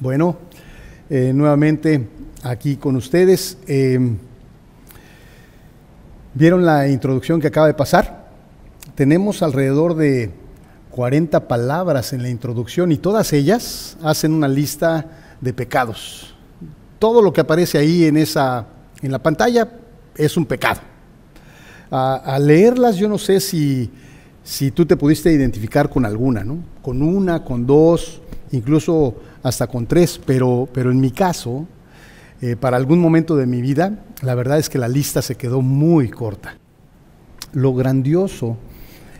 Bueno, eh, nuevamente aquí con ustedes. Eh, ¿Vieron la introducción que acaba de pasar? Tenemos alrededor de 40 palabras en la introducción y todas ellas hacen una lista de pecados. Todo lo que aparece ahí en, esa, en la pantalla es un pecado. Al leerlas yo no sé si, si tú te pudiste identificar con alguna, ¿no? Con una, con dos, incluso hasta con tres, pero, pero en mi caso, eh, para algún momento de mi vida, la verdad es que la lista se quedó muy corta. Lo grandioso,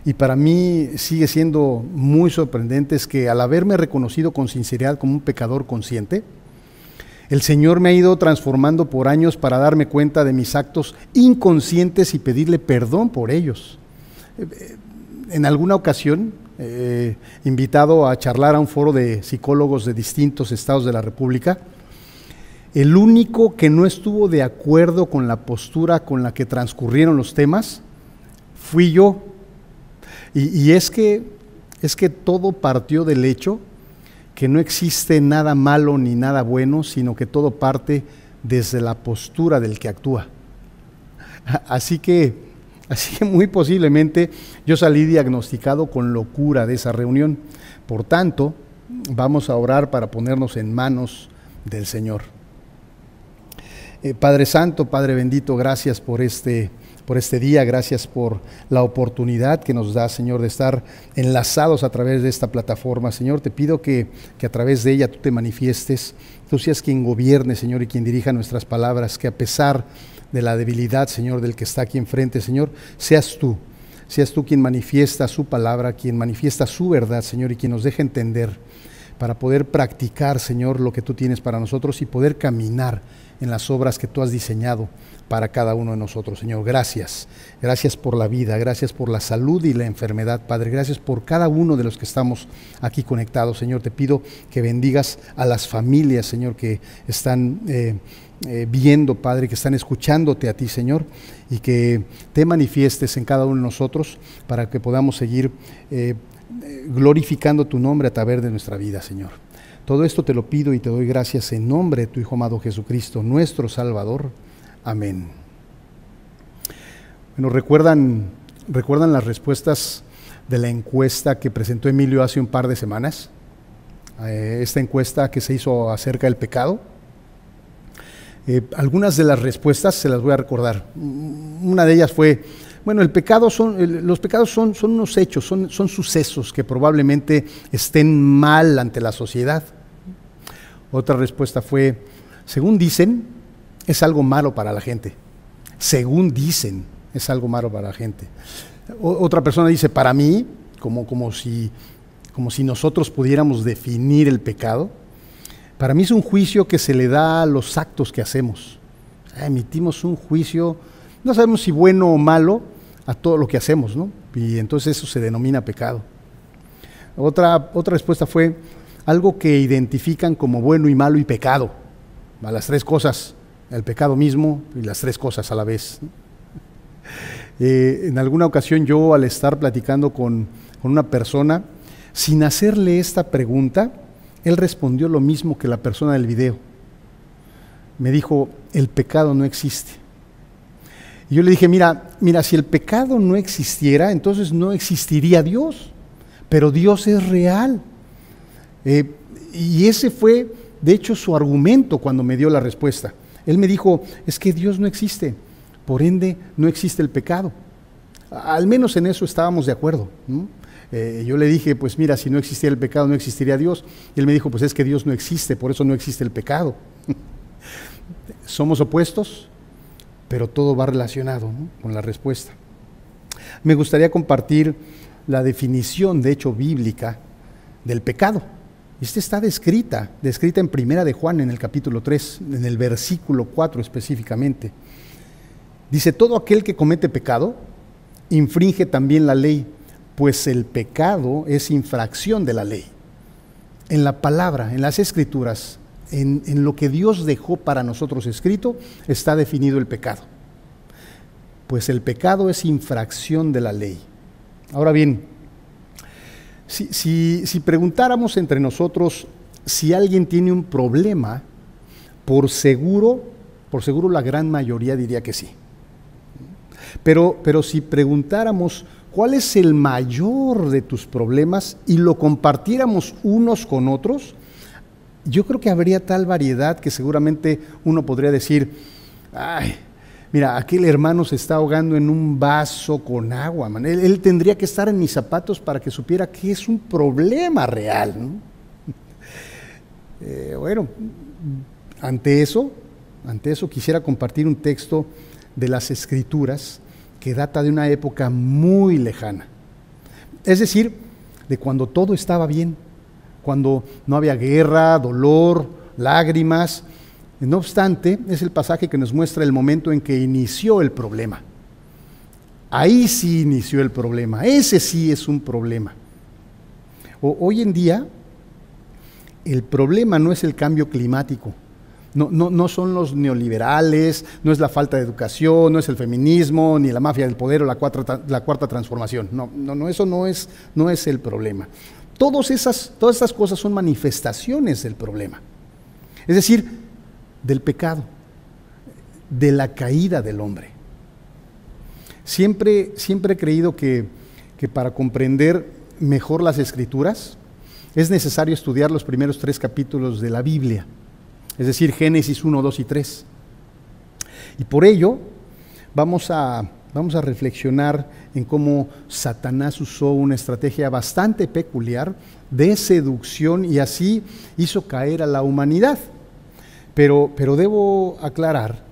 y para mí sigue siendo muy sorprendente, es que al haberme reconocido con sinceridad como un pecador consciente, el Señor me ha ido transformando por años para darme cuenta de mis actos inconscientes y pedirle perdón por ellos. Eh, eh, en alguna ocasión eh, invitado a charlar a un foro de psicólogos de distintos estados de la República. El único que no estuvo de acuerdo con la postura con la que transcurrieron los temas fui yo. Y, es, que, es que todo partió del hecho que no existe nada malo ni nada bueno, sino que todo parte desde la postura del que actúa. Así que Así que muy posiblemente yo salí diagnosticado con locura de esa reunión. Por tanto, vamos a orar para ponernos en manos del Señor. Eh, Padre Santo, Padre bendito, gracias por este, por este día, gracias por la oportunidad que nos da, Señor, de estar enlazados a través de esta plataforma. Señor, te pido que, que a través de ella tú te manifiestes, tú seas quien gobierne, Señor, y quien dirija nuestras palabras, que a pesar de la debilidad, Señor, del que está aquí enfrente, Señor, seas tú, seas tú quien manifiesta su palabra, quien manifiesta su verdad, Señor, y quien nos deja entender para poder practicar, Señor, lo que tú tienes para nosotros y poder caminar en las obras que tú has diseñado para cada uno de nosotros, Señor. Gracias. Gracias por la vida, gracias por la salud y la enfermedad, Padre. Gracias por cada uno de los que estamos aquí conectados, Señor. Te pido que bendigas a las familias, Señor, que están... Eh, eh, viendo, Padre, que están escuchándote a ti, Señor, y que te manifiestes en cada uno de nosotros para que podamos seguir eh, glorificando tu nombre a través de nuestra vida, Señor. Todo esto te lo pido y te doy gracias en nombre de tu Hijo amado Jesucristo, nuestro Salvador. Amén. Bueno, ¿recuerdan, ¿recuerdan las respuestas de la encuesta que presentó Emilio hace un par de semanas? Eh, esta encuesta que se hizo acerca del pecado. Eh, algunas de las respuestas se las voy a recordar. Una de ellas fue, bueno, el pecado son, los pecados son, son unos hechos, son, son sucesos que probablemente estén mal ante la sociedad. Otra respuesta fue, según dicen, es algo malo para la gente. Según dicen, es algo malo para la gente. otra persona dice, para mí, como, como, si, como si nosotros pudiéramos definir el pecado, para mí es un juicio que se le da a los actos que hacemos. Emitimos un juicio, no sabemos si bueno o malo, a todo lo que hacemos, ¿no? Y entonces eso se denomina pecado. Otra, otra respuesta fue algo que identifican como bueno y malo y pecado. A las tres cosas, el pecado mismo y las tres cosas a la vez. Eh, en alguna ocasión yo al estar platicando con, con una persona, sin hacerle esta pregunta, él respondió lo mismo que la persona del video. Me dijo, el pecado no existe. Y yo le dije, mira, mira, si el pecado no existiera, entonces no existiría Dios. Pero Dios es real. Eh, y ese fue, de hecho, su argumento cuando me dio la respuesta. Él me dijo, es que Dios no existe, por ende no existe el pecado. Al menos en eso estábamos de acuerdo. Eh, yo le dije, pues mira, si no existiera el pecado, no existiría Dios. Y él me dijo, pues es que Dios no existe, por eso no existe el pecado. Somos opuestos, pero todo va relacionado con la respuesta. Me gustaría compartir la definición, de hecho, bíblica del pecado. Esta está descrita, descrita en Primera de Juan en el capítulo 3, en el versículo 4 específicamente. Dice, todo aquel que comete pecado infringe también la ley pues el pecado es infracción de la ley. En la palabra, en las escrituras, en, lo que Dios dejó para nosotros escrito, está definido el pecado. Pues el pecado es infracción de la ley. Ahora bien, si, si preguntáramos entre nosotros si alguien tiene un problema, por seguro, por seguro la gran mayoría diría que sí. Pero, pero si preguntáramos cuál es el mayor de tus problemas y lo compartiéramos unos con otros, yo creo que habría tal variedad que seguramente uno podría decir, ay, mira, aquel hermano se está ahogando en un vaso con agua, Él, tendría que estar en mis zapatos para que supiera que es un problema real. Eh, bueno, ante eso, ante eso quisiera compartir un texto de las Escrituras que data de una época muy lejana. Es decir, de cuando todo estaba bien, cuando no había guerra, dolor, lágrimas. No obstante, es el pasaje que nos muestra el momento en que inició el problema. Ahí sí inició el problema, ese sí es un problema. hoy en día, el problema no es el cambio climático, no, no, no, son los neoliberales, no es la falta de educación, no es el feminismo, ni la mafia del poder o la, cuarta transformación. No, no, no, eso no es, no es el problema. Todas esas, todas cosas son manifestaciones del problema. Es decir, del pecado, de la caída del hombre. Siempre, siempre he creído que, que para comprender mejor las escrituras es necesario estudiar los primeros tres capítulos de la Biblia, es decir, Génesis 1, 2 y 3. Y por ello vamos a vamos a reflexionar en cómo Satanás usó una estrategia bastante peculiar de seducción y así hizo caer a la humanidad. Pero, pero debo aclarar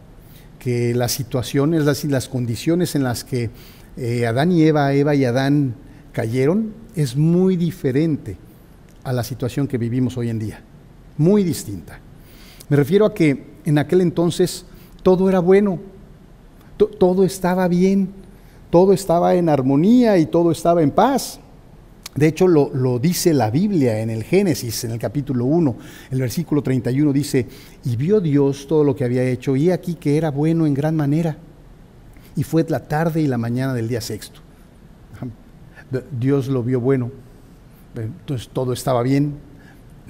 que las situaciones, las, las condiciones en las que eh, Adán y Eva, Eva y Adán cayeron, es muy diferente a la situación que vivimos hoy en día. Muy distinta. Me refiero a que en aquel entonces todo era bueno, todo estaba bien, todo estaba en armonía y todo estaba en paz. De hecho, lo, dice la Biblia en el Génesis, en el capítulo 1, el versículo 31 dice, y vio Dios todo lo que había hecho, y aquí que era bueno en gran manera. Y fue la tarde y la mañana del día sexto. Dios lo vio bueno, entonces todo estaba bien,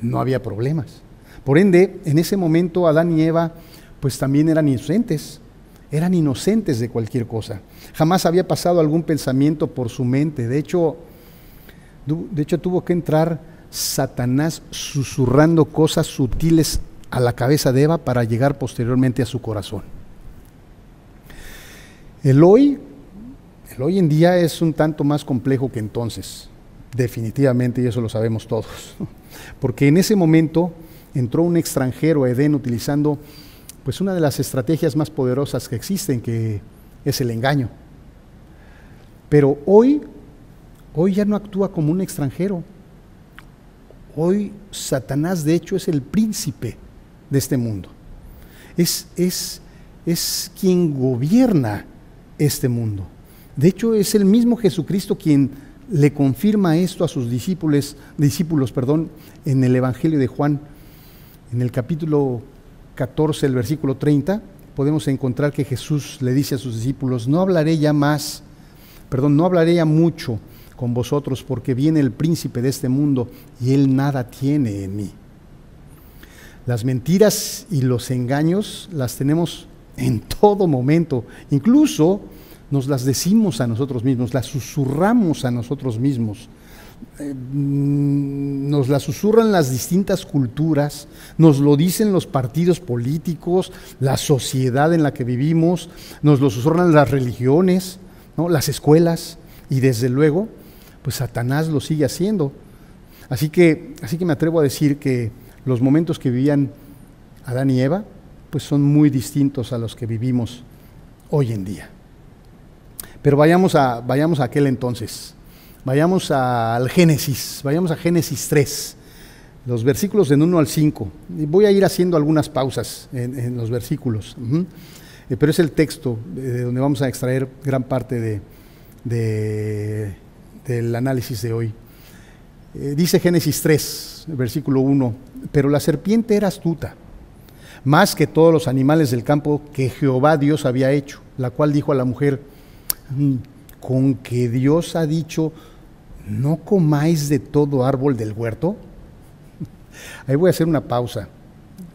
no había problemas. Por ende, en ese momento Adán y Eva pues también eran inocentes, eran inocentes de cualquier cosa. Jamás había pasado algún pensamiento por su mente. De hecho, de hecho tuvo que entrar Satanás susurrando cosas sutiles a la cabeza de Eva para llegar posteriormente a su corazón. El hoy, el hoy en día es un tanto más complejo que entonces, definitivamente, y eso lo sabemos todos, porque en ese momento entró un extranjero a Edén utilizando pues una de las estrategias más poderosas que existen, que es el engaño. Pero hoy, hoy ya no actúa como un extranjero. Hoy Satanás, de hecho, es el príncipe de este mundo. Es, es, es quien gobierna este mundo. De hecho, es el mismo Jesucristo quien le confirma esto a sus discípulos, discípulos perdón, en el Evangelio de Juan, en el capítulo 14, el versículo 30, podemos encontrar que Jesús le dice a sus discípulos, no hablaré ya más, perdón, no hablaré ya mucho con vosotros porque viene el príncipe de este mundo y él nada tiene en mí. Las mentiras y los engaños las tenemos en todo momento, incluso nos las decimos a nosotros mismos, las susurramos a nosotros mismos. Eh, mm, nos la susurran las distintas culturas, nos lo dicen los partidos políticos, la sociedad en la que vivimos, nos lo susurran las religiones, ¿no? las escuelas, y desde luego, pues Satanás lo sigue haciendo. Así que, así que me atrevo a decir que los momentos que vivían Adán y Eva, pues son muy distintos a los que vivimos hoy en día. Pero vayamos a, vayamos a aquel entonces. Vayamos al Génesis, vayamos a Génesis 3, los versículos del 1 al 5. Voy a ir haciendo algunas pausas en, los versículos, eh, pero es el texto de donde vamos a extraer gran parte de, del análisis de hoy. Eh, dice Génesis 3, versículo 1, pero la serpiente era astuta, más que todos los animales del campo que Jehová Dios había hecho, la cual dijo a la mujer, mm, con que Dios ha dicho, no comáis de todo árbol del huerto. Ahí voy a hacer una pausa,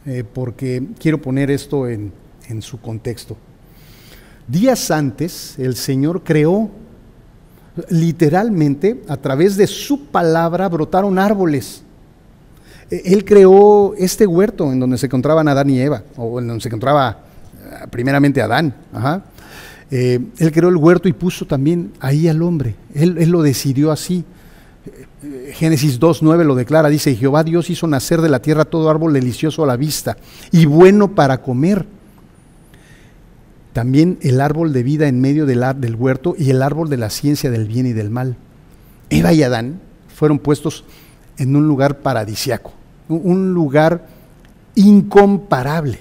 eh, porque quiero poner esto en, en su contexto. Días antes, el Señor creó, literalmente, a través de su palabra brotaron árboles. E, él creó este huerto en donde se encontraban Adán y Eva, o en donde se encontraba eh, primeramente Adán. Eh, él creó el huerto y puso también ahí al hombre. Él, él lo decidió así. Génesis 2.9 lo declara, dice, Jehová Dios hizo nacer de la tierra todo árbol delicioso a la vista y bueno para comer. También el árbol de vida en medio del, del huerto y el árbol de la ciencia del bien y del mal. Eva y Adán fueron puestos en un lugar paradisiaco, un lugar incomparable,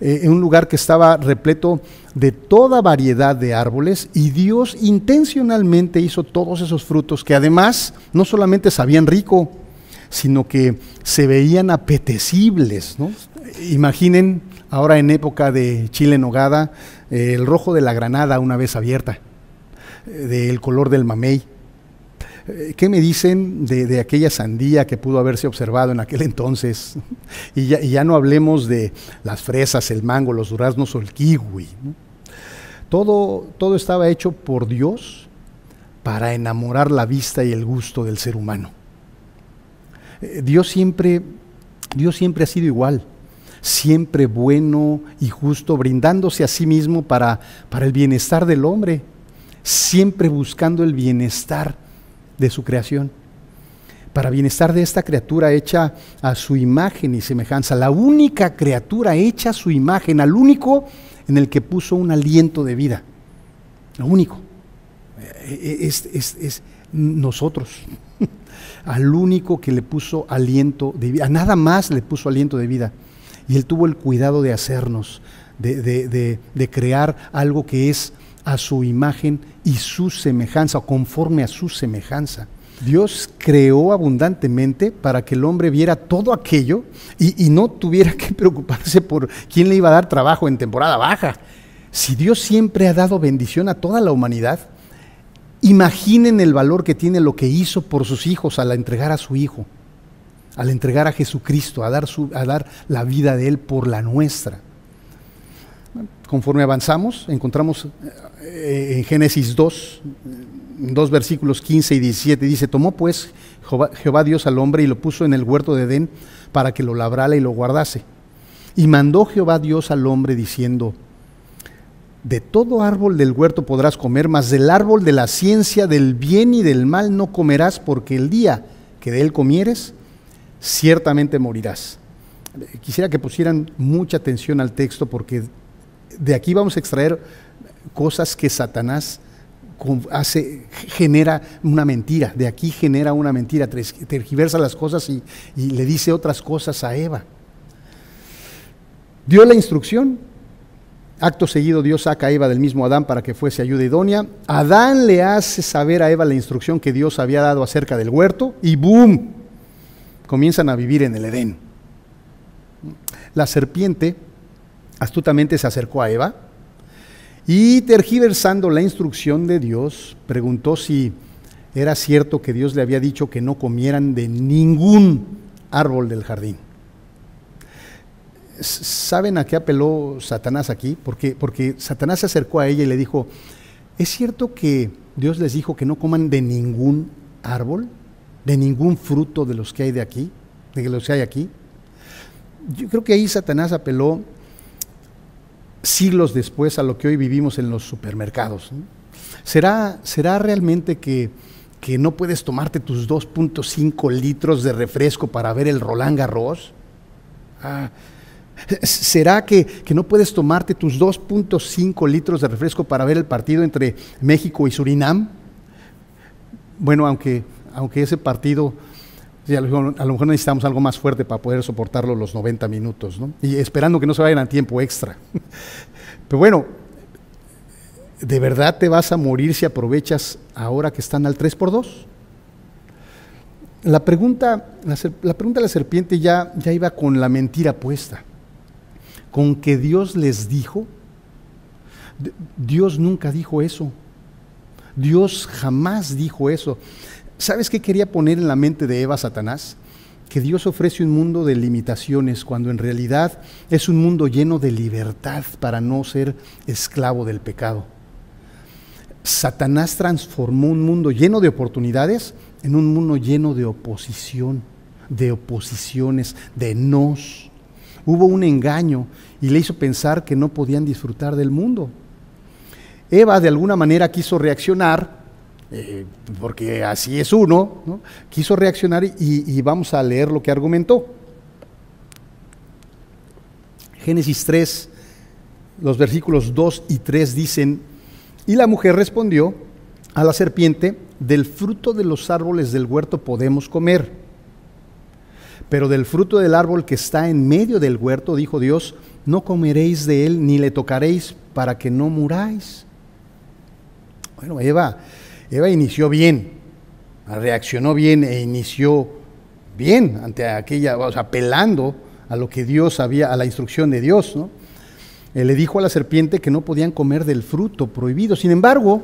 eh, en un lugar que estaba repleto de toda variedad de árboles y Dios intencionalmente hizo todos esos frutos que además no solamente sabían rico, sino que se veían apetecibles. Imaginen ahora en época de chile en nogada, eh, el rojo de la granada una vez abierta, eh, del color del mamey. Eh, ¿Qué me dicen de, aquella sandía que pudo haberse observado en aquel entonces? Y ya, y ya, no hablemos de las fresas, el mango, los duraznos o el kiwi. Todo, todo estaba hecho por Dios para enamorar la vista y el gusto del ser humano. Eh, Dios siempre, Dios siempre ha sido igual, siempre bueno y justo, brindándose a sí mismo para, para el bienestar del hombre, siempre buscando el bienestar de su creación, para bienestar de esta criatura hecha a su imagen y semejanza, la única criatura hecha a su imagen, al único en el que puso un aliento de vida. Lo único. Eh, eh, es, nosotros. Al único que le puso aliento de vida. A nada más le puso aliento de vida. Y Él tuvo el cuidado de hacernos, de, de crear algo que es a su imagen y su semejanza, o conforme a su semejanza. Dios creó abundantemente para que el hombre viera todo aquello y, no tuviera que preocuparse por quién le iba a dar trabajo en temporada baja. Si Dios siempre ha dado bendición a toda la humanidad, imaginen el valor que tiene lo que hizo por sus hijos al entregar a su hijo, al entregar a Jesucristo, a dar, a dar la vida de Él por la nuestra. Conforme avanzamos, encontramos en Génesis 2, dos versículos 15 y 17, dice, tomó pues Jehová, Dios al hombre y lo puso en el huerto de Edén para que lo labrara y lo guardase. Y mandó Jehová Dios al hombre diciendo, de todo árbol del huerto podrás comer, mas del árbol de la ciencia del bien y del mal no comerás, porque el día que de él comieres, ciertamente morirás. Quisiera que pusieran mucha atención al texto porque de aquí vamos a extraer cosas que Satanás hace, genera una mentira, de aquí genera una mentira, tergiversa las cosas y, le dice otras cosas a Eva. Dio la instrucción, Acto seguido Dios saca a Eva del mismo Adán para que fuese ayuda idónea. Adán le hace saber a Eva la instrucción que Dios había dado acerca del huerto y ¡boom! Comienzan a vivir en el Edén. La serpiente astutamente se acercó a Eva y tergiversando la instrucción de Dios, preguntó si era cierto que Dios le había dicho que no comieran de ningún árbol del jardín. ¿Saben a qué apeló Satanás aquí? Porque, porque Satanás se acercó a ella y le dijo, ¿es cierto que Dios les dijo que no coman de ningún árbol, de ningún fruto de los que hay de aquí, de los que hay aquí? Yo creo que ahí Satanás apeló siglos después a lo que hoy vivimos en los supermercados. ¿Será, ¿Será realmente que, que no puedes tomarte tus 2.5 litros de refresco para ver el Roland Garros? Ah, ¿Será que, que, no puedes tomarte tus 2.5 litros de refresco para ver el partido entre México y Surinam? Bueno, aunque, aunque ese partido a, lo mejor, necesitamos algo más fuerte para poder soportarlo los 90 minutos, ¿no? Y esperando que no se vayan a tiempo extra. Pero bueno, ¿de verdad te vas a morir si aprovechas ahora que están al 3x2? La pregunta, la, pregunta de la serpiente ya, ya iba con la mentira puesta, con que Dios les dijo. Dios nunca dijo eso. Dios jamás dijo eso. ¿Sabes qué quería poner en la mente de Eva Satanás? que Dios ofrece un mundo de limitaciones cuando en realidad es un mundo lleno de libertad para no ser esclavo del pecado. Satanás transformó un mundo lleno de oportunidades en un mundo lleno de oposición, de oposiciones, de nos. Hubo un engaño y le hizo pensar que no podían disfrutar del mundo. Eva de alguna manera quiso reaccionar eh, porque así es uno, quiso reaccionar y, y vamos a leer lo que argumentó. Génesis 3, los versículos 2 y 3 dicen, y la mujer respondió a la serpiente, del fruto de los árboles del huerto podemos comer, pero del fruto del árbol que está en medio del huerto, dijo Dios, no comeréis de él ni le tocaréis para que no muráis. Bueno, Eva Eva inició bien, reaccionó bien e inició bien ante aquella, o sea, apelando a lo que Dios había, a la instrucción de Dios, ¿no? le dijo a la serpiente que no podían comer del fruto prohibido. Sin embargo,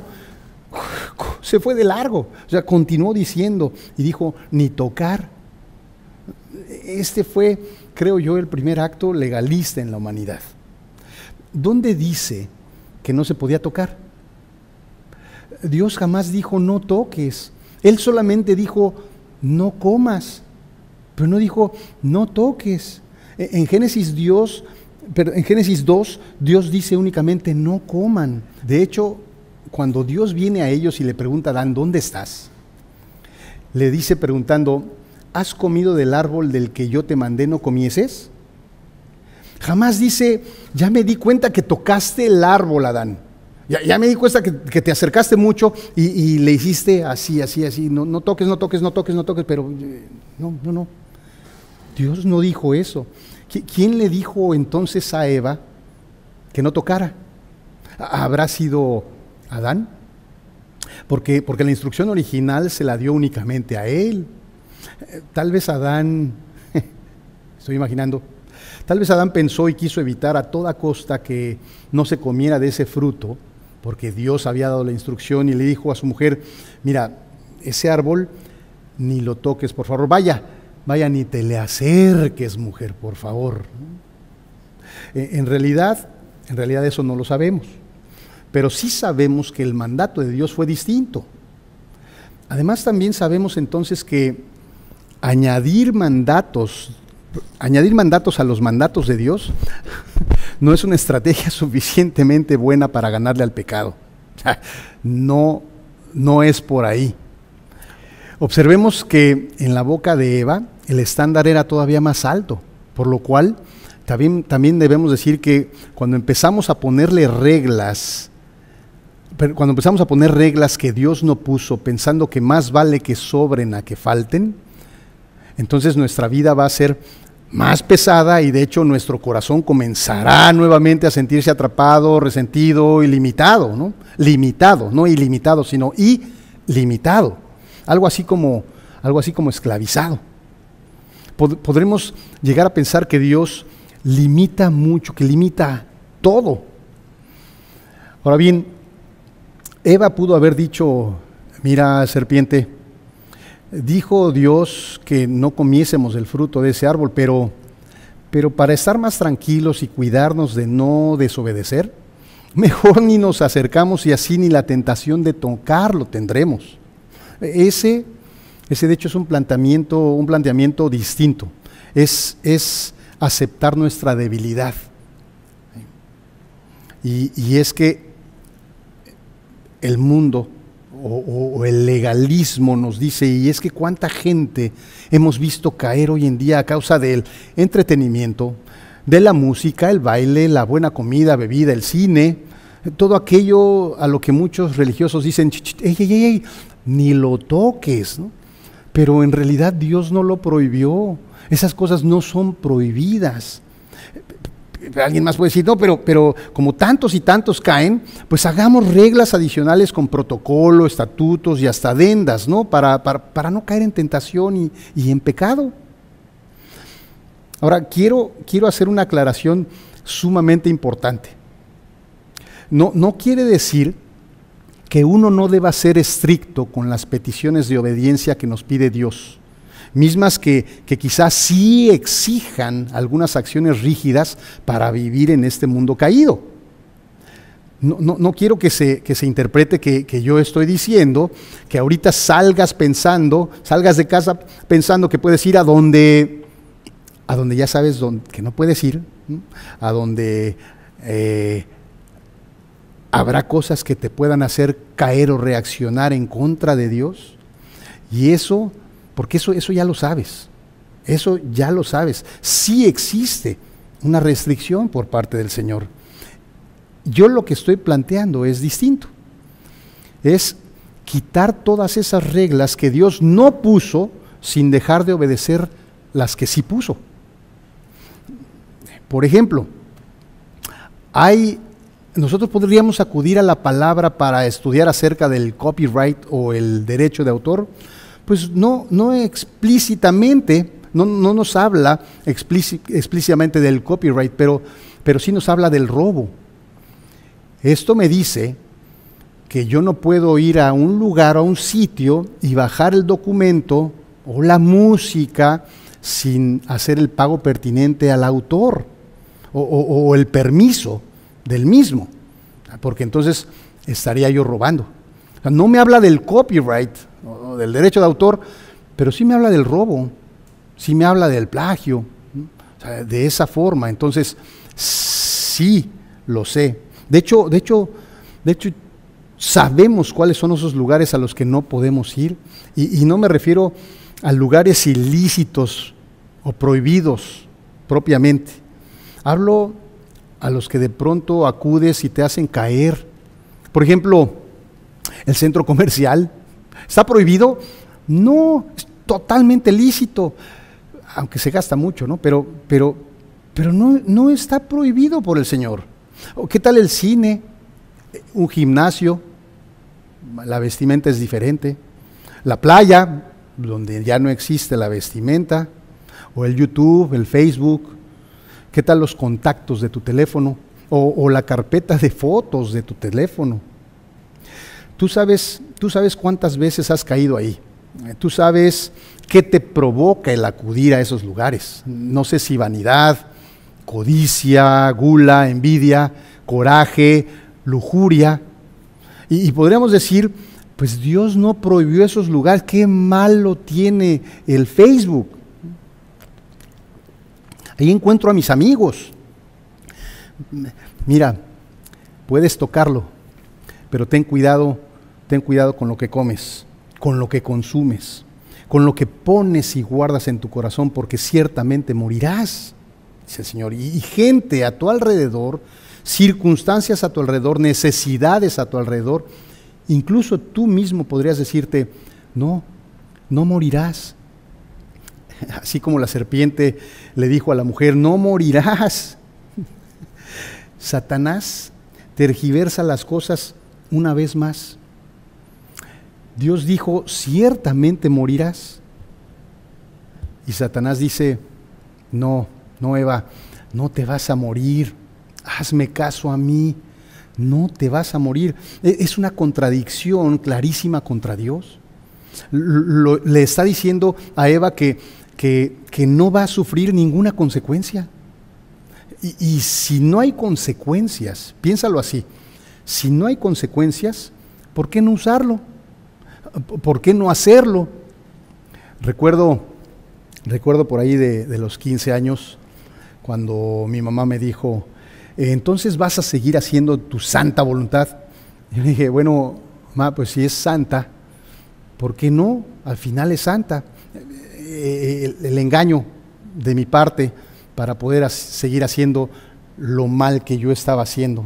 se fue de largo, o sea, continuó diciendo y dijo, ni tocar. Este fue, creo yo, el primer acto legalista en la humanidad. ¿Dónde dice que no se podía tocar? Dios jamás dijo no toques. Él solamente dijo no comas, pero no dijo no toques. E, en Génesis Dios, en Génesis 2, Dios dice únicamente no coman. De hecho, cuando Dios viene a ellos y le pregunta a Adán, ¿dónde estás? Le dice preguntando, ¿has comido del árbol del que yo te mandé no comieses? Jamás dice, ya me di cuenta que tocaste el árbol, Adán. Ya, me di cuenta que, te acercaste mucho y, le hiciste así, así, así. No, no toques, no toques, no toques, no toques, pero eh, no, no, no. Dios no dijo eso. ¿Quién le dijo entonces a Eva que no tocara? ¿Habrá sido Adán? Porque, porque la instrucción original se la dio únicamente a él. Eh, tal vez Adán, estoy imaginando, tal vez Adán pensó y quiso evitar a toda costa que no se comiera de ese fruto porque Dios había dado la instrucción y le dijo a su mujer, mira, ese árbol ni lo toques, por favor, vaya, vaya, ni te le acerques, mujer, por favor. Eh, en realidad, en realidad eso no lo sabemos, pero sí sabemos que el mandato de Dios fue distinto. Además también sabemos entonces que añadir mandatos, añadir mandatos a los mandatos de Dios no es una estrategia suficientemente buena para ganarle al pecado. No, no es por ahí. Observemos que en la boca de Eva el estándar era todavía más alto, por lo cual también, también debemos decir que cuando empezamos a ponerle reglas, cuando empezamos a poner reglas que Dios no puso, pensando que más vale que sobren a que falten, entonces nuestra vida va a ser más pesada y de hecho nuestro corazón comenzará nuevamente a sentirse atrapado, resentido y limitado, ¿no? Limitado, no ilimitado, sino ilimitado. Algo así como, algo así como esclavizado. podremos llegar a pensar que Dios limita mucho, que limita todo. Ahora bien, Eva pudo haber dicho, mira serpiente, dijo Dios que no comiésemos el fruto de ese árbol, pero, pero para estar más tranquilos y cuidarnos de no desobedecer, mejor ni nos acercamos y así ni la tentación de tocarlo tendremos. Ese, ese de hecho es un planteamiento, un planteamiento distinto. Es, es aceptar nuestra debilidad. Y, y es que el mundo o, el legalismo nos dice, y es que cuánta gente hemos visto caer hoy en día a causa del entretenimiento, de la música, el baile, la buena comida, bebida, el cine, todo aquello a lo que muchos religiosos dicen, ey, ey, ey, ni lo toques, pero en realidad Dios no lo prohibió, esas cosas no son prohibidas alguien más puede decir, no, pero, pero como tantos y tantos caen, pues hagamos reglas adicionales con protocolo, estatutos y hasta adendas, ¿no? Para, para, no caer en tentación y, y, en pecado. Ahora, quiero, quiero hacer una aclaración sumamente importante. No, no quiere decir que uno no deba ser estricto con las peticiones de obediencia que nos pide Dios. Mismas que, que quizás sí exijan algunas acciones rígidas para vivir en este mundo caído. No, no, no, quiero que se, que se interprete que, que, yo estoy diciendo que ahorita salgas pensando, salgas de casa pensando que puedes ir a donde, a donde ya sabes dónde, que no puedes ir, a donde eh, habrá cosas que te puedan hacer caer o reaccionar en contra de Dios. Y eso, porque eso, eso ya lo sabes, eso ya lo sabes. Sí existe una restricción por parte del Señor. Yo lo que estoy planteando es distinto. Es quitar todas esas reglas que Dios no puso sin dejar de obedecer las que sí puso. Por ejemplo, hay nosotros podríamos acudir a la palabra para estudiar acerca del copyright o el derecho de autor, pues no, no explícitamente, no, no nos habla explícitamente del copyright, pero, pero sí nos habla del robo. Esto me dice que yo no puedo ir a un lugar, a un sitio y bajar el documento o la música sin hacer el pago pertinente al autor o, el permiso del mismo, porque entonces estaría yo robando. no me habla del copyright del derecho de autor, pero sí me habla del robo, sí me habla del plagio, de esa forma. Entonces, sí lo sé. De hecho, de hecho, de hecho, sabemos cuáles son esos lugares a los que no podemos ir. Y, no me refiero a lugares ilícitos o prohibidos propiamente. Hablo a los que de pronto acudes y te hacen caer. Por ejemplo, el centro comercial. ¿Está prohibido? No, es totalmente lícito, aunque se gasta mucho, ¿no? Pero, pero, pero no, no está prohibido por el Señor. ¿O qué tal el cine? Un gimnasio, la vestimenta es diferente. La playa, donde ya no existe la vestimenta. O el YouTube, el Facebook. ¿Qué tal los contactos de tu teléfono? O la carpeta de fotos de tu teléfono. Tú sabes, tú sabes cuántas veces has caído ahí. Tú sabes qué te provoca el acudir a esos lugares. No sé si vanidad, codicia, gula, envidia, coraje, lujuria. Y, podríamos decir, pues Dios no prohibió esos lugares, qué malo tiene el Facebook. Ahí encuentro a mis amigos. Mira, puedes tocarlo, pero ten cuidado, ten cuidado con lo que comes, con lo que consumes, con lo que pones y guardas en tu corazón, porque ciertamente morirás dice el Señor. Y, gente a tu alrededor, circunstancias a tu alrededor, necesidades a tu alrededor, incluso tú mismo podrías decirte, no, no morirás. Así como la serpiente le dijo a la mujer, no morirás. Satanás tergiversa las cosas una vez más. Dios dijo, ciertamente morirás. Y Satanás dice, no, no, Eva, no te vas a morir. Hazme caso a mí. No te vas a morir. E, es una contradicción clarísima contra Dios. le está diciendo a Eva que, que, no va a sufrir ninguna consecuencia. Y, y si no hay consecuencias, piénsalo así, si no hay consecuencias, ¿por qué no usarlo? ¿Por qué no hacerlo? Recuerdo, recuerdo por ahí de, los 15 años, cuando mi mamá me dijo, eh, entonces vas a seguir haciendo tu santa voluntad. Yo dije, bueno, mamá, pues si es santa, ¿por qué no? Al final es santa. Eh, el, engaño de mi parte para poder seguir haciendo lo mal que yo estaba haciendo.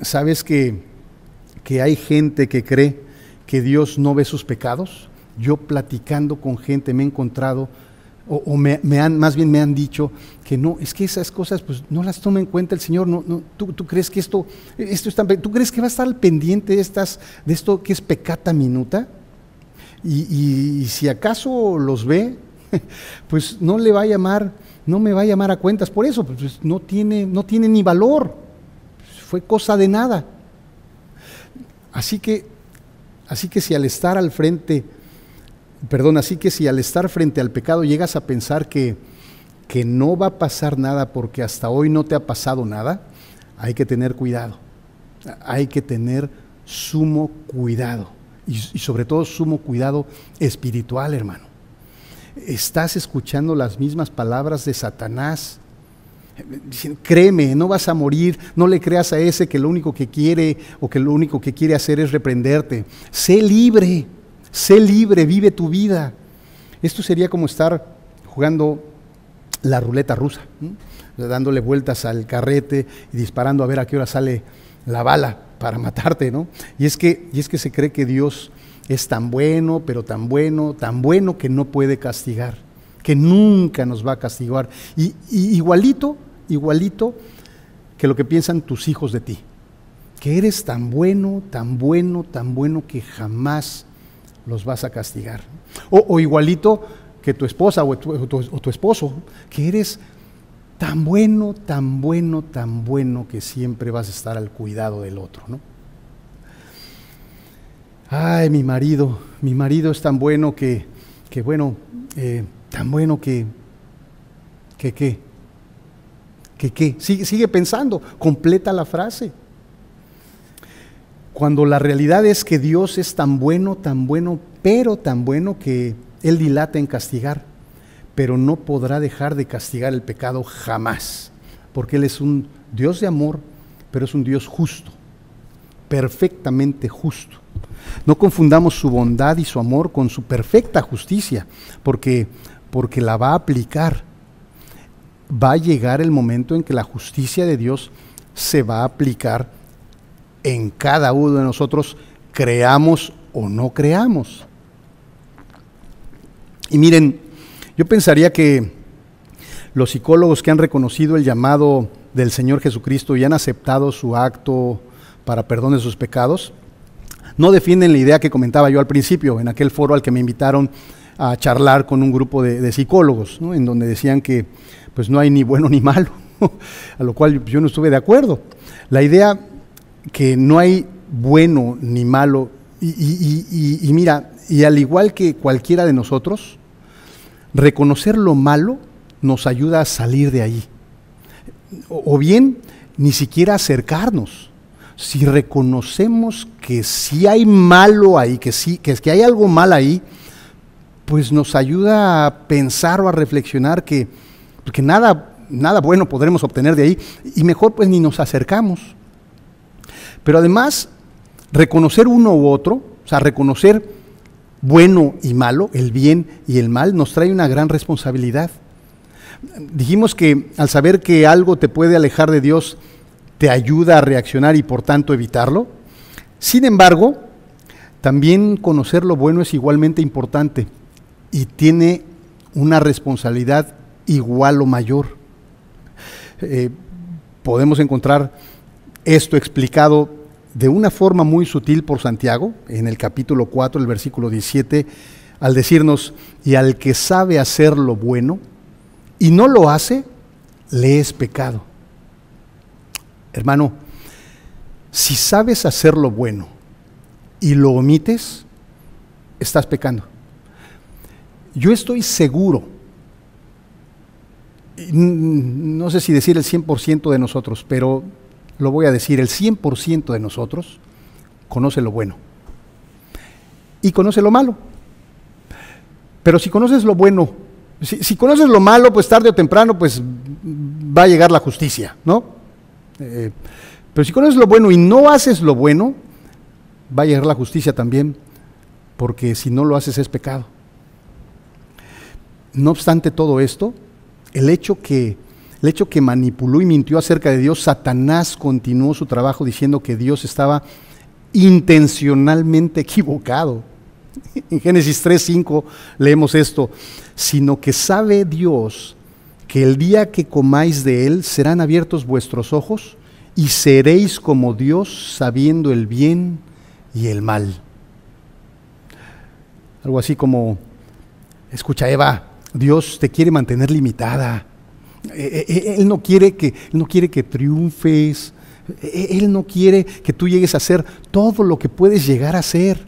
¿Sabes que, que hay gente que cree que Dios no ve sus pecados? Yo platicando con gente me he encontrado o, me, han, más bien me han dicho que no, es que esas cosas pues no las toma en cuenta el Señor, no, ¿tú, crees que esto, esto está, tú crees que va a estar al pendiente de, estas, de esto que es pecata minuta? Y, si acaso los ve, pues no le va a llamar, no me va a llamar a cuentas por eso, pues no tiene, no tiene ni valor, fue cosa de nada. Así que, así que si al estar al frente perdón, así que si al estar frente al pecado llegas a pensar que, que no va a pasar nada porque hasta hoy no te ha pasado nada, hay que tener cuidado. Hay que tener sumo cuidado. Y, y sobre todo sumo cuidado espiritual, hermano. Estás escuchando las mismas palabras de Satanás créeme, no vas a morir, no le creas a ese que lo único que quiere o que lo único que quiere hacer es reprenderte. Sé libre, sé libre, vive tu vida. Esto sería como estar jugando la ruleta rusa, dándole vueltas al carrete y disparando a ver a qué hora sale la bala para matarte, ¿no? Y es que, y es que se cree que Dios es tan bueno, pero tan bueno, tan bueno que no puede castigar, que nunca nos va a castigar. y igualito igualito que lo que piensan tus hijos de ti. Que eres tan bueno, tan bueno, tan bueno que jamás los vas a castigar. O, igualito que tu esposa o tu, esposo, que eres tan bueno, tan bueno, tan bueno que siempre vas a estar al cuidado del otro, ¿no? Ay, mi marido, mi marido es tan bueno que, que bueno, eh, tan bueno que, que. ¿Que qué? Sigue, sigue pensando, completa la frase. Cuando la realidad es que Dios es tan bueno, tan bueno, pero tan bueno que Él dilata en castigar, pero no podrá dejar de castigar el pecado jamás, porque Él es un Dios de amor, pero es un Dios justo, perfectamente justo. No confundamos su bondad y su amor con su perfecta justicia, porque, porque la va a aplicar va a llegar el momento en que la justicia de Dios se va a aplicar en cada uno de nosotros, creamos o no creamos. Y miren, yo pensaría que los psicólogos que han reconocido el llamado del Señor Jesucristo y han aceptado su acto para perdón de sus pecados, no defienden la idea que comentaba yo al principio, en aquel foro al que me invitaron a charlar con un grupo de, psicólogos, en donde decían que pues no hay ni bueno ni malo, a lo cual yo no estuve de acuerdo. La idea que no hay bueno ni malo, y, mira, y al igual que cualquiera de nosotros, reconocer lo malo nos ayuda a salir de ahí. O, bien, ni siquiera acercarnos. Si reconocemos que sí hay malo ahí, que sí, que, que hay algo mal ahí, pues nos ayuda a pensar o a reflexionar que, porque nada, nada bueno podremos obtener de ahí y mejor pues ni nos acercamos. Pero además, reconocer uno u otro, o sea, reconocer bueno y malo, el bien y el mal, nos trae una gran responsabilidad. Dijimos que al saber que algo te puede alejar de Dios, te ayuda a reaccionar y por tanto evitarlo. Sin embargo, también conocer lo bueno es igualmente importante y tiene una responsabilidad igual o mayor. Eh, podemos encontrar esto explicado de una forma muy sutil por Santiago, en el capítulo 4, el versículo 17, al decirnos, y al que sabe hacer lo bueno y no lo hace, le es pecado. Hermano, si sabes hacer lo bueno y lo omites, estás pecando. Yo estoy seguro no sé si decir el 100% de nosotros, pero lo voy a decir, el 100% de nosotros conoce lo bueno y conoce lo malo. Pero si conoces lo bueno, si, conoces lo malo, pues tarde o temprano, pues va a llegar la justicia, ¿no? Eh, pero si conoces lo bueno y no haces lo bueno, va a llegar la justicia también, porque si no lo haces es pecado. No obstante todo esto, el hecho que el hecho que manipuló y mintió acerca de Dios, Satanás continuó su trabajo diciendo que Dios estaba intencionalmente equivocado. En Génesis 3:5 leemos esto, sino que sabe Dios que el día que comáis de él serán abiertos vuestros ojos y seréis como Dios sabiendo el bien y el mal. Algo así como, escucha Eva, Dios te quiere mantener limitada. E, e, e, él no quiere que, no quiere que triunfes. Él no quiere que tú llegues a ser todo lo que puedes llegar a ser.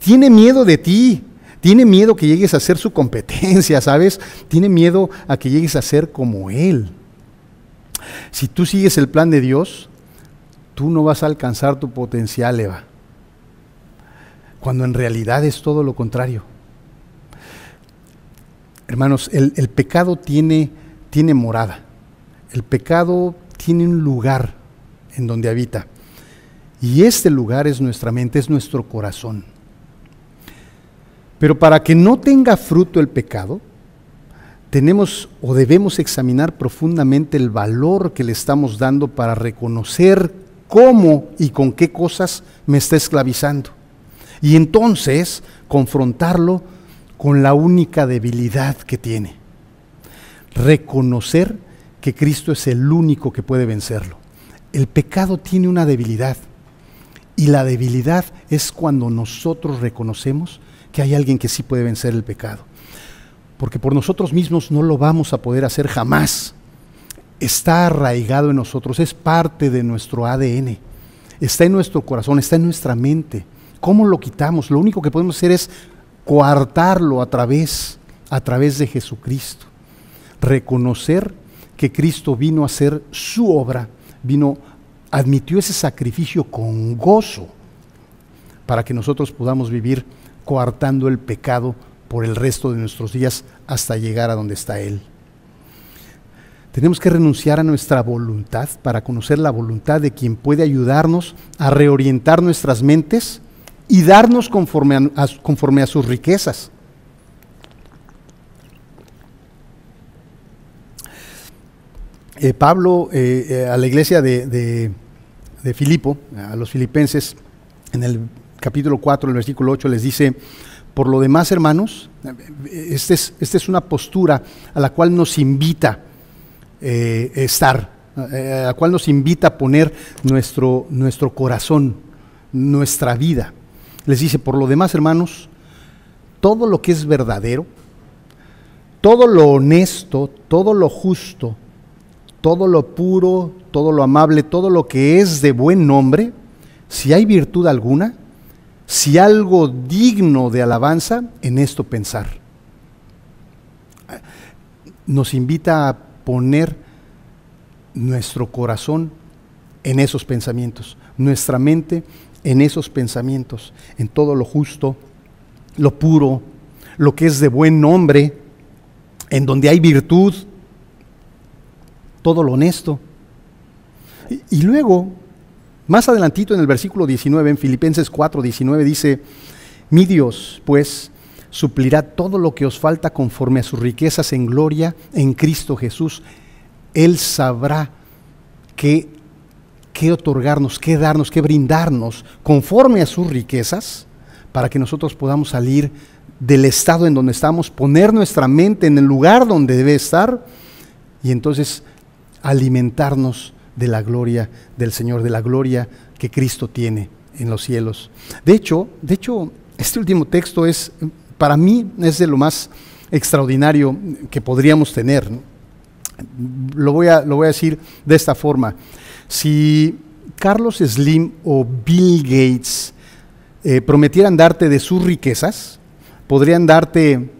Tiene miedo de ti. Tiene miedo que llegues a ser su competencia, ¿sabes? Tiene miedo a que llegues a ser como Él. Si tú sigues el plan de Dios, tú no vas a alcanzar tu potencial, Eva. Cuando en realidad es todo lo contrario. Hermanos, el, pecado tiene, tiene morada. El pecado tiene un lugar en donde habita. Y este lugar es nuestra mente, es nuestro corazón. Pero para que no tenga fruto el pecado, tenemos o debemos examinar profundamente el valor que le estamos dando para reconocer cómo y con qué cosas me está esclavizando. Y entonces confrontarlo con la única debilidad que tiene. Reconocer que Cristo es el único que puede vencerlo. El pecado tiene una debilidad. Y la debilidad es cuando nosotros reconocemos que hay alguien que sí puede vencer el pecado. Porque por nosotros mismos no lo vamos a poder hacer jamás. Está arraigado en nosotros, es parte de nuestro ADN. Está en nuestro corazón, está en nuestra mente. ¿Cómo lo quitamos? Lo único que podemos hacer es coartarlo a través, a través de Jesucristo. Reconocer que Cristo vino a hacer su obra, vino, admitió ese sacrificio con gozo para que nosotros podamos vivir coartando el pecado por el resto de nuestros días hasta llegar a donde está Él. Tenemos que renunciar a nuestra voluntad para conocer la voluntad de quien puede ayudarnos a reorientar nuestras mentes y darnos conforme a, conforme a sus riquezas. Eh, Pablo eh, eh, a la iglesia de, de, Filipo, a los filipenses, en el capítulo 4, el versículo 8, les dice, por lo demás, hermanos, esta es, este es una postura a la cual nos invita estar, a la cual nos invita a poner nuestro, nuestro corazón, nuestra vida. Les dice, por lo demás, hermanos, todo lo que es verdadero, todo lo honesto, todo lo justo, todo lo puro, todo lo amable, todo lo que es de buen nombre, si hay virtud alguna, si algo digno de alabanza, en esto pensar. Nos invita a poner nuestro corazón en esos pensamientos, nuestra mente en esos pensamientos, en todo lo justo, lo puro, lo que es de buen nombre, en donde hay virtud, todo lo honesto. Y, luego, más adelantito en el versículo 19, en Filipenses 4, 19, dice, mi Dios, pues, suplirá todo lo que os falta conforme a sus riquezas en gloria en Cristo Jesús. Él sabrá qué, qué otorgarnos, qué darnos, qué brindarnos conforme a sus riquezas para que nosotros podamos salir del estado en donde estamos, poner nuestra mente en el lugar donde debe estar y entonces alimentarnos de la gloria del Señor, de la gloria que Cristo tiene en los cielos. De hecho, de hecho, este último texto es, para mí, es de lo más extraordinario que podríamos tener. Lo, voy a, lo voy a decir de esta forma. Si Carlos Slim o Bill Gates eh, prometieran darte de sus riquezas, podrían darte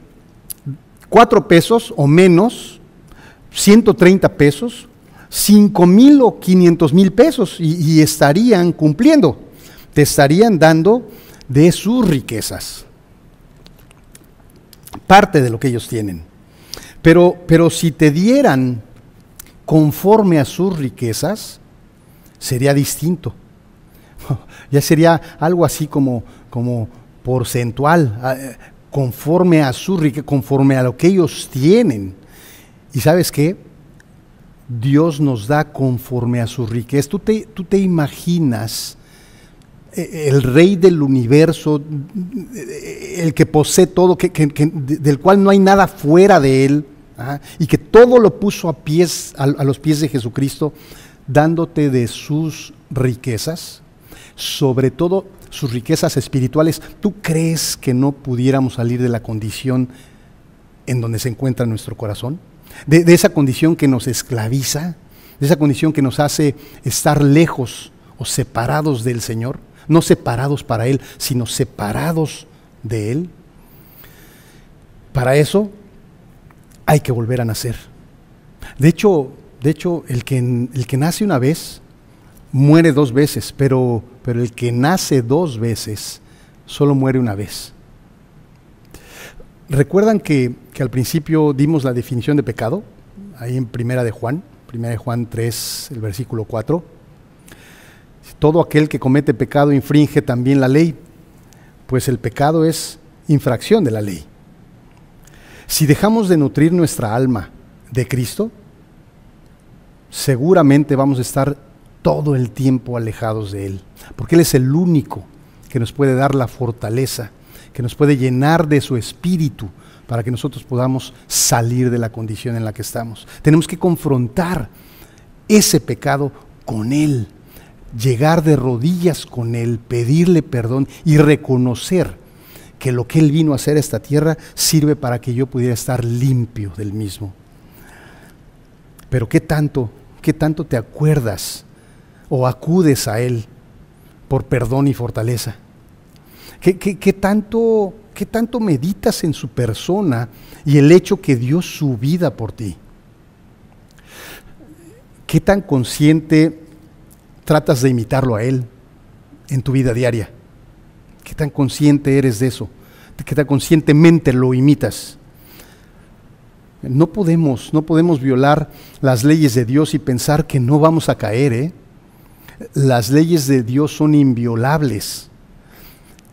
cuatro pesos o menos, 130 pesos, 5 mil o 500 mil pesos y, estarían cumpliendo, te estarían dando de sus riquezas, parte de lo que ellos tienen. Pero, pero si te dieran conforme a sus riquezas, sería distinto. Ya sería algo así como, como porcentual, ah, conforme a su riqueza, conforme a lo que ellos tienen. ¿Y sabes qué? Dios nos da conforme a su riqueza. Tú te, tú te imaginas eh, el rey del universo, eh, el que posee todo, que, del cual no hay nada fuera de él, y que todo lo puso a, pies, a, los pies de Jesucristo, dándote de sus riquezas, sobre todo sus riquezas espirituales. ¿Tú crees que no pudiéramos salir de la condición en donde se encuentra nuestro corazón? de, esa condición que nos esclaviza, de esa condición que nos hace estar lejos o separados del Señor, no separados para Él, sino separados de Él. Para eso hay que volver a nacer. De hecho, de hecho el, que, el que nace una vez muere dos veces, pero, pero el que nace dos veces solo muere una vez. ¿Recuerdan que, que, al principio dimos la definición de pecado? Ahí en Primera de Juan, Primera de Juan 3, el versículo 4. Todo aquel que comete pecado infringe también la ley, pues el pecado es infracción de la ley. Si dejamos de nutrir nuestra alma de Cristo, seguramente vamos a estar todo el tiempo alejados de Él, porque Él es el único que nos puede dar la fortaleza, que nos puede llenar de su espíritu para que nosotros podamos salir de la condición en la que estamos. Tenemos que confrontar ese pecado con Él, llegar de rodillas con Él, pedirle perdón y reconocer que lo que Él vino a hacer a esta tierra sirve para que yo pudiera estar limpio del mismo. Pero ¿qué tanto, qué tanto te acuerdas o acudes a Él por perdón y fortaleza? ¿Qué, tanto, ¿Qué tanto meditas en su persona y el hecho que dio su vida por ti? ¿Qué tan consciente tratas de imitarlo a Él en tu vida diaria? ¿Qué tan consciente eres de eso? ¿Qué tan conscientemente lo imitas? No podemos, no podemos violar las leyes de Dios y pensar que no vamos a caer. ¿eh? Las leyes de Dios son inviolables.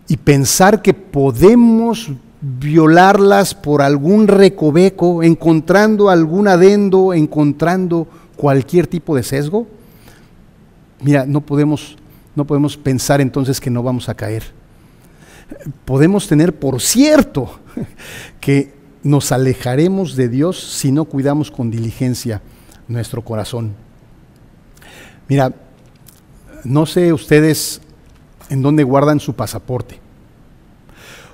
Y pensar que podemos violarlas por algún recoveco, encontrando algún adendo, encontrando cualquier tipo de sesgo, mira, no podemos, no podemos pensar entonces que no vamos a caer podemos tener por cierto que nos alejaremos de Dios si no cuidamos con diligencia nuestro corazón. Mira, no sé ustedes en dónde guardan su pasaporte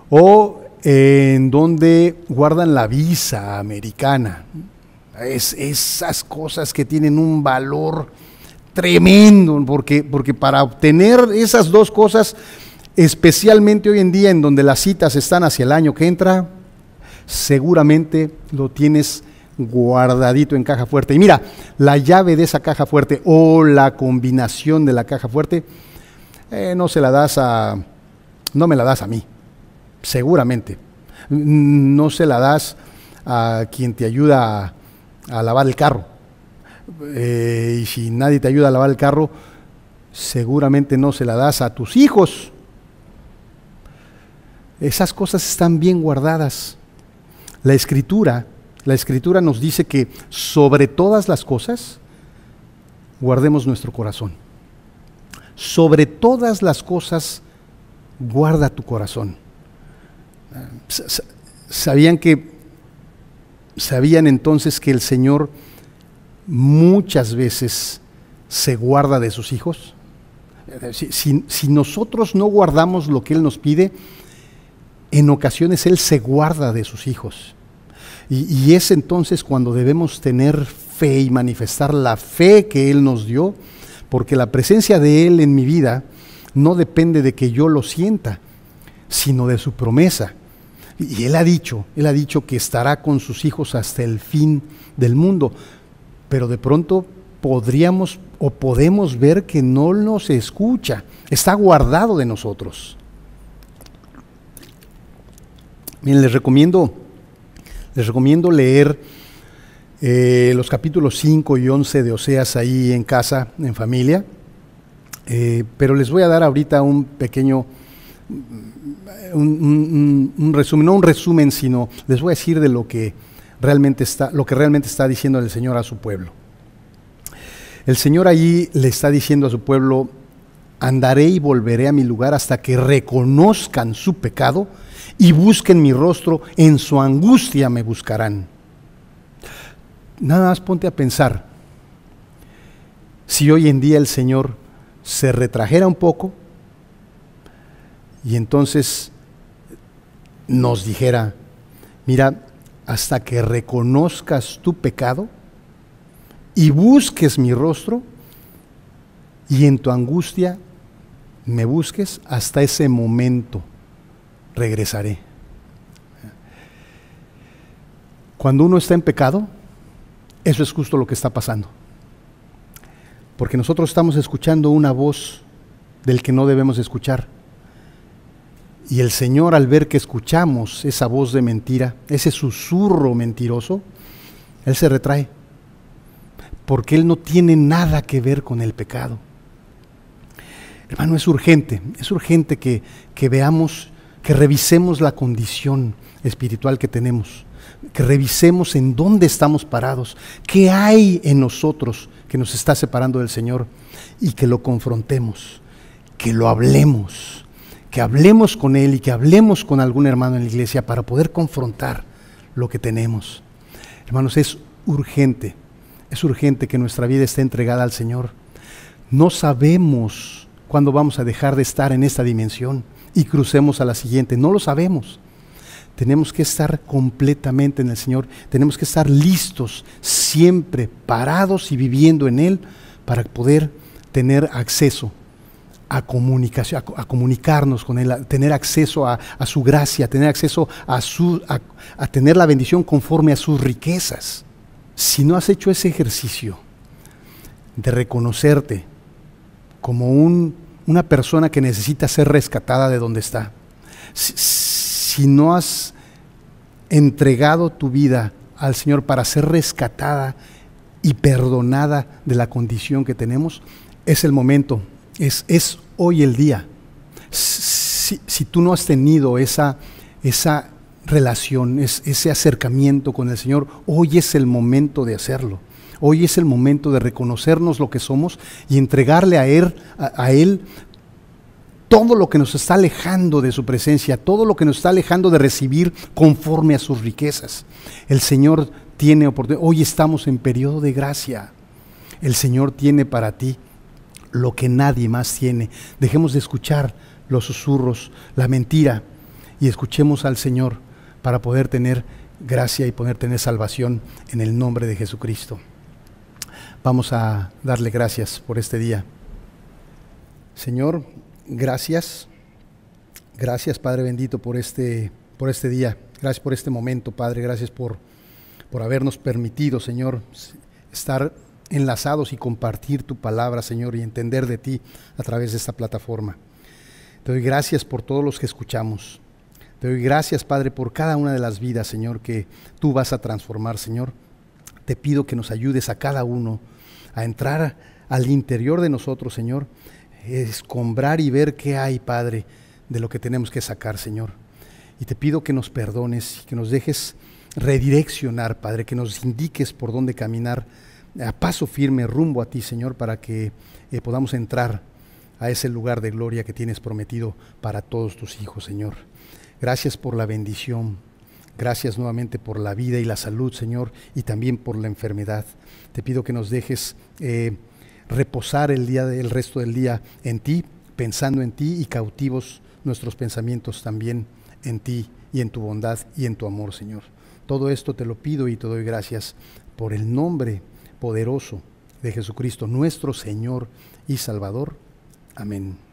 o en dónde guardan la visa americana. Es, esas cosas que tienen un valor tremendo, porque, porque para obtener esas dos cosas especialmente hoy en día en donde las citas están hacia el año que entra, seguramente lo tienes guardadito en caja fuerte. Y mira, la llave de esa caja fuerte o la combinación de la caja fuerte, eh, no se la das a, no me la das a mí, seguramente. No se la das a quien te ayuda a, lavar el carro. Eh, y si nadie te ayuda a lavar el carro, seguramente no se la das a tus hijos esas cosas están bien guardadas. La escritura, la escritura nos dice que sobre todas las cosas guardemos nuestro corazón. Sobre todas las cosas guarda tu corazón. Sabían que sabían entonces que el Señor muchas veces se guarda de sus hijos. Si, si nosotros no guardamos lo que Él nos pide, en ocasiones Él se guarda de sus hijos. Y, es entonces cuando debemos tener fe y manifestar la fe que Él nos dio, porque la presencia de Él en mi vida no depende de que yo lo sienta, sino de su promesa. Y Él ha dicho, Él ha dicho que estará con sus hijos hasta el fin del mundo, pero de pronto podríamos o podemos ver que no nos escucha, está guardado de nosotros. Miren, les recomiendo, les recomiendo leer eh, los capítulos 5 y 11 de Oseas ahí en casa, en familia, eh, pero les voy a dar ahorita un pequeño, un, resumen, no un resumen, sino les voy a decir de lo que realmente está, lo que realmente está diciendo el Señor a su pueblo. El Señor allí le está diciendo a su pueblo, andaré y volveré a mi lugar hasta que reconozcan su pecado y busquen mi rostro, en su angustia me buscarán. Nada más ponte a pensar, si hoy en día el Señor se retrajera un poco y entonces nos dijera, mira, hasta que reconozcas tu pecado y busques mi rostro y en tu angustia me busques hasta ese momento regresaré. Cuando uno está en pecado, eso es justo lo que está pasando. Porque nosotros estamos escuchando una voz del que no debemos escuchar. Y el Señor al ver que escuchamos esa voz de mentira, ese susurro mentiroso, Él se retrae. Porque Él no tiene nada que ver con el pecado. Hermano, es urgente, es urgente que, que veamos, que revisemos la condición espiritual que tenemos, que revisemos en dónde estamos parados, qué hay en nosotros que nos está separando del Señor y que lo confrontemos, que lo hablemos, que hablemos con Él y que hablemos con algún hermano en la iglesia para poder confrontar lo que tenemos. Hermanos, es urgente, es urgente que nuestra vida esté entregada al Señor. No sabemos cuándo vamos a dejar de estar en esta dimensión y crucemos a la siguiente. No lo sabemos. Tenemos que estar completamente en el Señor. Tenemos que estar listos, siempre parados y viviendo en Él para poder tener acceso a comunicación, a, comunicarnos con Él, tener acceso a, su gracia, tener acceso a, su, a tener la bendición conforme a sus riquezas. Si no has hecho ese ejercicio de reconocerte como un una persona que necesita ser rescatada de donde está. Si, no has entregado tu vida al Señor para ser rescatada y perdonada de la condición que tenemos, es el momento, es, es hoy el día. Si, tú no has tenido esa, esa relación, ese acercamiento con el Señor, hoy es el momento de hacerlo. Hoy es el momento de reconocernos lo que somos y entregarle a Él, a, Él todo lo que nos está alejando de su presencia, todo lo que nos está alejando de recibir conforme a sus riquezas. El Señor tiene oportunidad. Hoy estamos en periodo de gracia. El Señor tiene para ti lo que nadie más tiene. Dejemos de escuchar los susurros, la mentira, y escuchemos al Señor para poder tener gracia y poder tener salvación en el nombre de Jesucristo. Vamos a darle gracias por este día. Señor, gracias. Gracias, Padre bendito, por este, por este día. Gracias por este momento, Padre. Gracias por, por habernos permitido, Señor, estar enlazados y compartir tu palabra, Señor, y entender de ti a través de esta plataforma. Te doy gracias por todos los que escuchamos. Te doy gracias, Padre, por cada una de las vidas, Señor, que tú vas a transformar, Señor. Te pido que nos ayudes a cada uno a entrar al interior de nosotros, Señor, escombrar y ver qué hay, Padre, de lo que tenemos que sacar, Señor. Y te pido que nos perdones y que nos dejes redireccionar, Padre, que nos indiques por dónde caminar a paso firme rumbo a ti, Señor, para que eh, podamos entrar a ese lugar de gloria que tienes prometido para todos tus hijos, Señor. Gracias por la bendición. Gracias nuevamente por la vida y la salud, Señor, y también por la enfermedad. Te pido que nos dejes eh, reposar el, día, el resto del día en ti, pensando en ti y cautivos nuestros pensamientos también en ti y en tu bondad y en tu amor, Señor. Todo esto te lo pido y te doy gracias por el nombre poderoso de Jesucristo, nuestro Señor y Salvador. Amén.